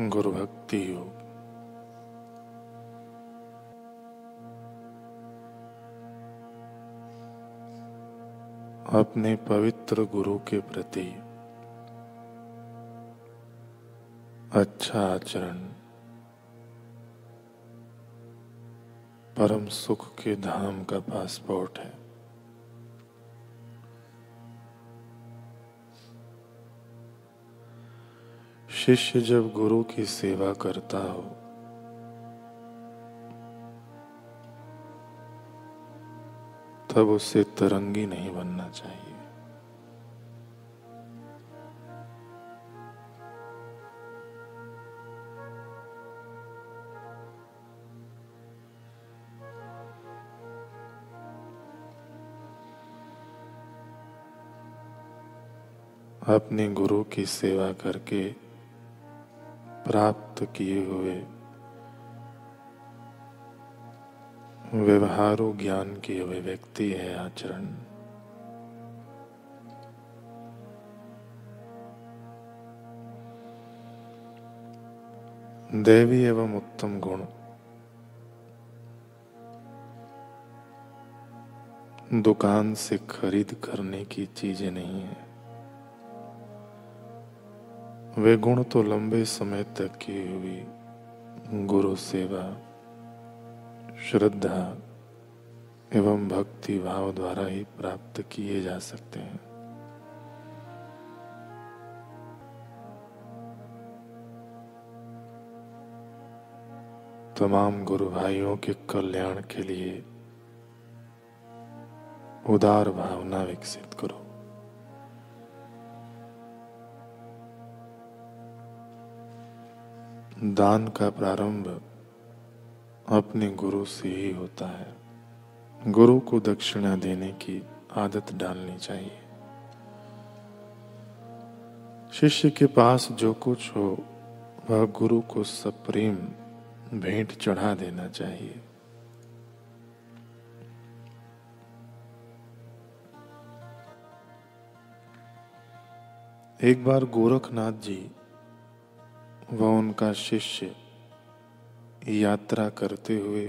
गुरु भक्ति योग। अपने पवित्र गुरु के प्रति अच्छा आचरण, परम सुख के धाम का पासपोर्ट है। शिष्य जब गुरु की सेवा करता हो, तब उसे तरंगी नहीं बनना चाहिए। अपने गुरु की सेवा करके प्राप्त किए हुए व्यवहारो, ज्ञान किए हुए व्यक्ति है आचरण। देवी एवं उत्तम गुण। दुकान से खरीद करने की चीज़ें नहीं है। वे गुण तो लंबे समय तक की हुई गुरु सेवा, श्रद्धा एवं भक्ति भाव द्वारा ही प्राप्त किए जा सकते हैं। तमाम गुरु भाइयों के कल्याण के लिए उदार भावना विकसित करो। दान का प्रारंभ अपने गुरु से ही होता है। गुरु को दक्षिणा देने की आदत डालनी चाहिए। शिष्य के पास जो कुछ हो, वह गुरु को सप्रेम भेंट चढ़ा देना चाहिए। एक बार गोरखनाथ जी व उनका शिष्य यात्रा करते हुए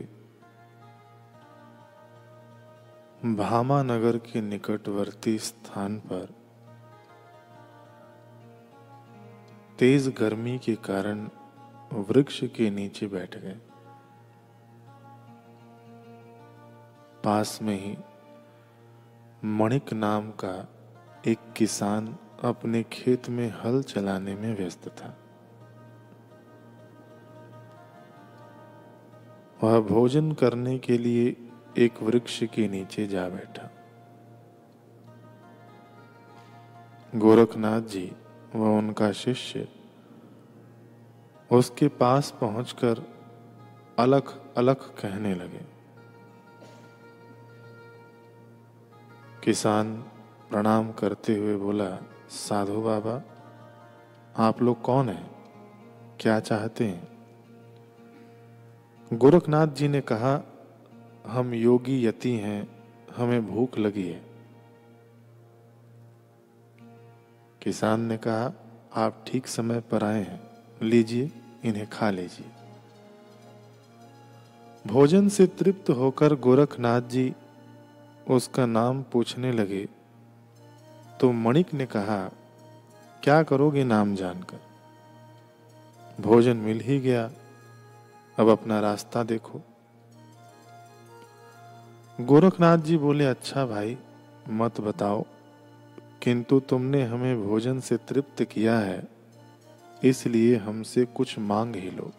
भामा नगर के निकटवर्ती स्थान पर तेज गर्मी के कारण वृक्ष के नीचे बैठ गए। पास में ही मणिक नाम का एक किसान अपने खेत में हल चलाने में व्यस्त था। वह भोजन करने के लिए एक वृक्ष के नीचे जा बैठा। गोरखनाथ जी व उनका शिष्य उसके पास पहुंचकर अलख अलख कहने लगे। किसान प्रणाम करते हुए बोला, साधु बाबा, आप लोग कौन हैं? क्या चाहते हैं? गोरखनाथ जी ने कहा, हम योगी यति हैं, हमें भूख लगी है। किसान ने कहा, आप ठीक समय पर आए हैं, लीजिए, इन्हें खा लीजिए। भोजन से तृप्त होकर गोरखनाथ जी उसका नाम पूछने लगे। तो मणिक ने कहा, क्या करोगे नाम जानकर? भोजन मिल ही गया। अब अपना रास्ता देखो। गोरखनाथ जी बोले अच्छा भाई, मत बताओ, किंतु तुमने हमें भोजन से तृप्त किया है, इसलिए हमसे कुछ मांग ही लो।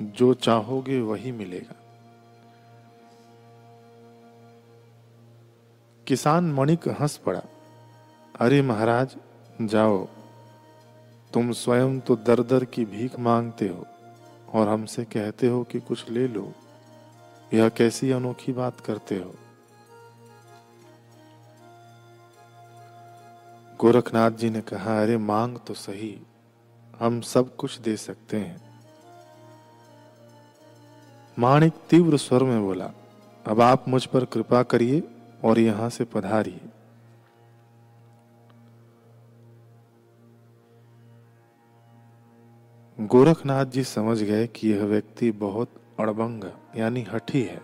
जो चाहोगे वही मिलेगा। किसान मणिक हंस पड़ा। अरे महाराज, जाओ, तुम स्वयं तो दर दर की भीख मांगते हो। और हमसे कहते हो कि कुछ ले लो यह कैसी अनोखी बात करते हो? गोरखनाथ जी ने कहा, अरे, मांग तो सही, हम सब कुछ दे सकते हैं। माणिक तीव्र स्वर में बोला, अब आप मुझ पर कृपा करिए और यहाँ से पधारिए। गोरखनाथ जी समझ गए कि यह व्यक्ति बहुत अड़बंग यानी हठी है।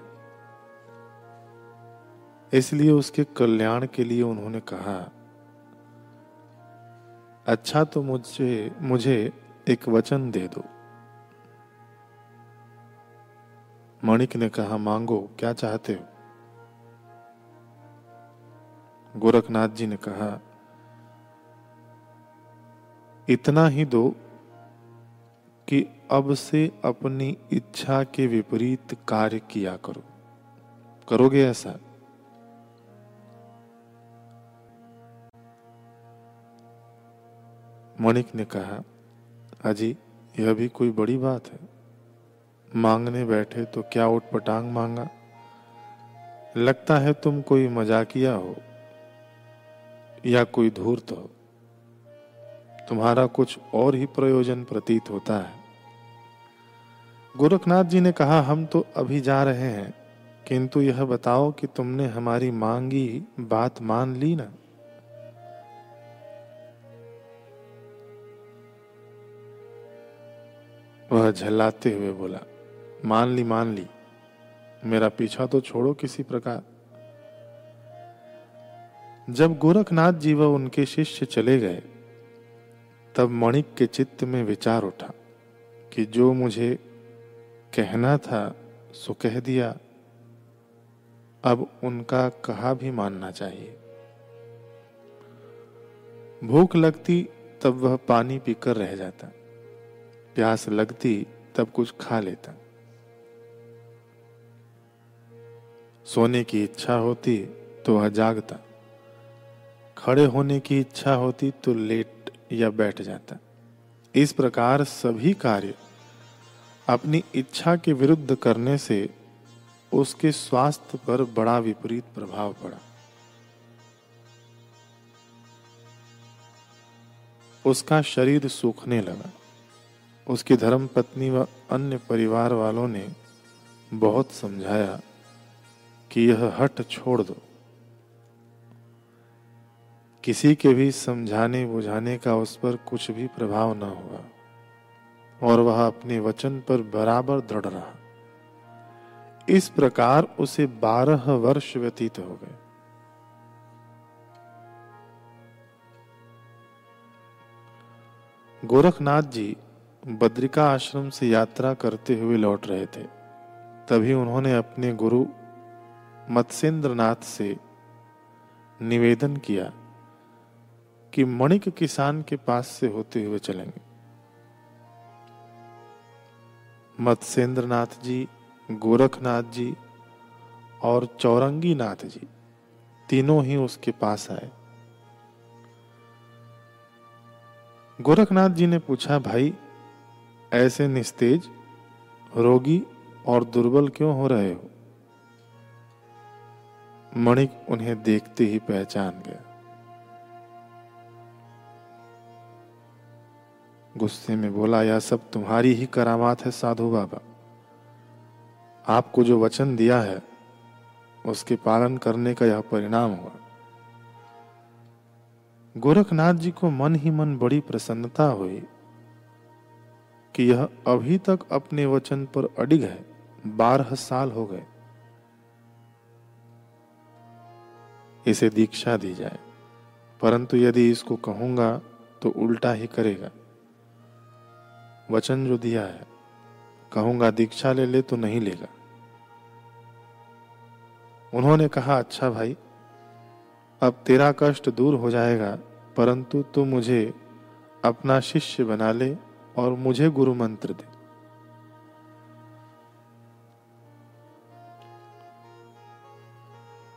इसलिए उसके कल्याण के लिए उन्होंने कहा अच्छा तो मुझे मुझे एक वचन दे दो। मणिक ने कहा, मांगो, क्या चाहते हो? गोरखनाथ जी ने कहा, इतना ही दो कि अब से अपनी इच्छा के विपरीत कार्य किया करो। करोगे ऐसा? मणिक ने कहा, अजी, यह भी कोई बड़ी बात है। मांगने बैठे तो क्या उठपटांग मांगा? लगता है तुम कोई मजाकिया हो या कोई धूर्त हो। तुम्हारा कुछ और ही प्रयोजन प्रतीत होता है। गोरखनाथ जी ने कहा, हम तो अभी जा रहे हैं। किंतु यह बताओ कि तुमने हमारी मांगी बात मान ली ना? वह झल्लाते हुए बोला, मान ली मान ली। मेरा पीछा तो छोड़ो किसी प्रकार। जब गोरखनाथ जी व उनके शिष्य चले गए, तब मणिक के चित्त में विचार उठा कि जो मुझे कहना था, सो कह दिया, अब उनका कहा भी मानना चाहिए। भूख लगती तब वह पानी पीकर रह जाता। प्यास लगती तब कुछ खा लेता। सोने की इच्छा होती तो वह जागता। खड़े होने की इच्छा होती तो लेट या बैठ जाता। इस प्रकार सभी कार्य अपनी इच्छा के विरुद्ध करने से उसके स्वास्थ्य पर बड़ा विपरीत प्रभाव पड़ा। उसका शरीर सूखने लगा। उसकी धर्म पत्नी व अन्य परिवार वालों ने बहुत समझाया कि यह हट छोड़ दो। किसी के भी समझाने बुझाने का उस पर कुछ भी प्रभाव न हुआ। और वह अपने वचन पर बराबर दृढ़ रहा। इस प्रकार उसे बारह वर्ष व्यतीत हो गए। गोरखनाथ जी बद्रिका आश्रम से यात्रा करते हुए लौट रहे थे। तभी उन्होंने अपने गुरु मत्स्येंद्र नाथ से निवेदन किया कि मणिक किसान के पास से होते हुए चलेंगे। मत्स्येंद्र नाथ जी, गोरखनाथ जी और चौरंगी नाथ जी, तीनों ही उसके पास आए। गोरखनाथ जी ने पूछा, भाई, ऐसे निस्तेज, रोगी और दुर्बल क्यों हो रहे हो? मणिक उन्हें देखते ही पहचान गया। गुस्से में बोला, यह सब तुम्हारी ही करामात है साधु बाबा। आपको जो वचन दिया है, उसके पालन करने का यह परिणाम हुआ। गोरखनाथ जी को मन ही मन बड़ी प्रसन्नता हुई कि यह अभी तक अपने वचन पर अडिग है। बारह साल हो गए। इसे दीक्षा दी जाए। परंतु यदि इसको कहूँगा तो उल्टा ही करेगा। वचन जो दिया है, कहूँगा, दीक्षा ले ले तो नहीं लेगा। उन्होंने कहा अच्छा भाई, अब तेरा कष्ट दूर हो जाएगा, परंतु तू मुझे अपना शिष्य बना ले और मुझे गुरु मंत्र दे।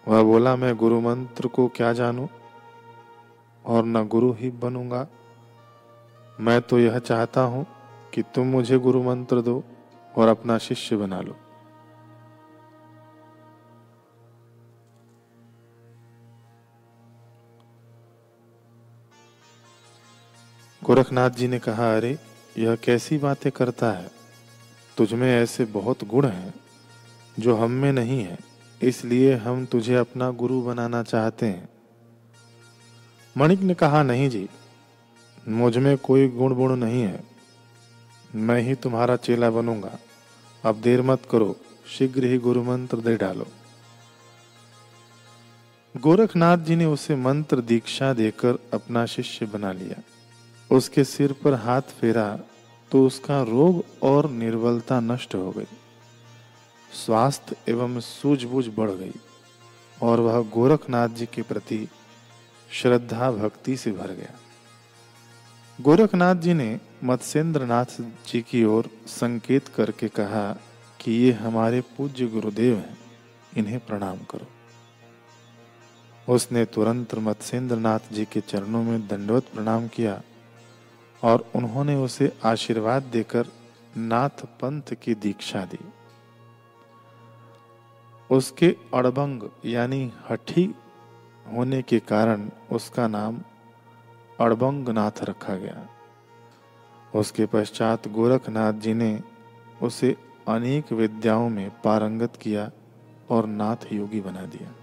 वह बोला, मैं गुरु मंत्र को क्या जानू? और न गुरु ही बनूँगा। मैं तो यह चाहता हूँ कि तुम मुझे गुरु मंत्र दो और अपना शिष्य बना लो। गोरखनाथ जी ने कहा, अरे, यह कैसी बातें करता है? तुझमें ऐसे बहुत गुण हैं जो हम में नहीं है, इसलिए हम तुझे अपना गुरु बनाना चाहते हैं। मणिक ने कहा, नहीं जी मुझमें कोई गुण गुण नहीं है। मैं ही तुम्हारा चेला बनूँगा। अब देर मत करो, शीघ्र ही गुरु मंत्र दे डालो। गोरखनाथ जी ने उसे मंत्र दीक्षा देकर अपना शिष्य बना लिया। उसके सिर पर हाथ फेरा तो उसका रोग और निर्बलता नष्ट हो गई। स्वास्थ्य एवं सूझबूझ बढ़ गई और वह गोरखनाथ जी के प्रति श्रद्धा भक्ति से भर गया। गोरखनाथ जी ने मत्स्येंद्र नाथ जी की ओर संकेत करके कहा कि ये हमारे पूज्य गुरुदेव हैं, इन्हें प्रणाम करो। उसने तुरंत मत्स्येंद्र नाथ जी के चरणों में दंडवत प्रणाम किया और उन्होंने उसे आशीर्वाद देकर नाथ पंथ की दीक्षा दी। उसके अड़बंग यानी हठी होने के कारण उसका नाम अड़बंग नाथ रखा गया। उसके पश्चात गोरखनाथ जी ने उसे अनेक विद्याओं में पारंगत किया और नाथ योगी बना दिया।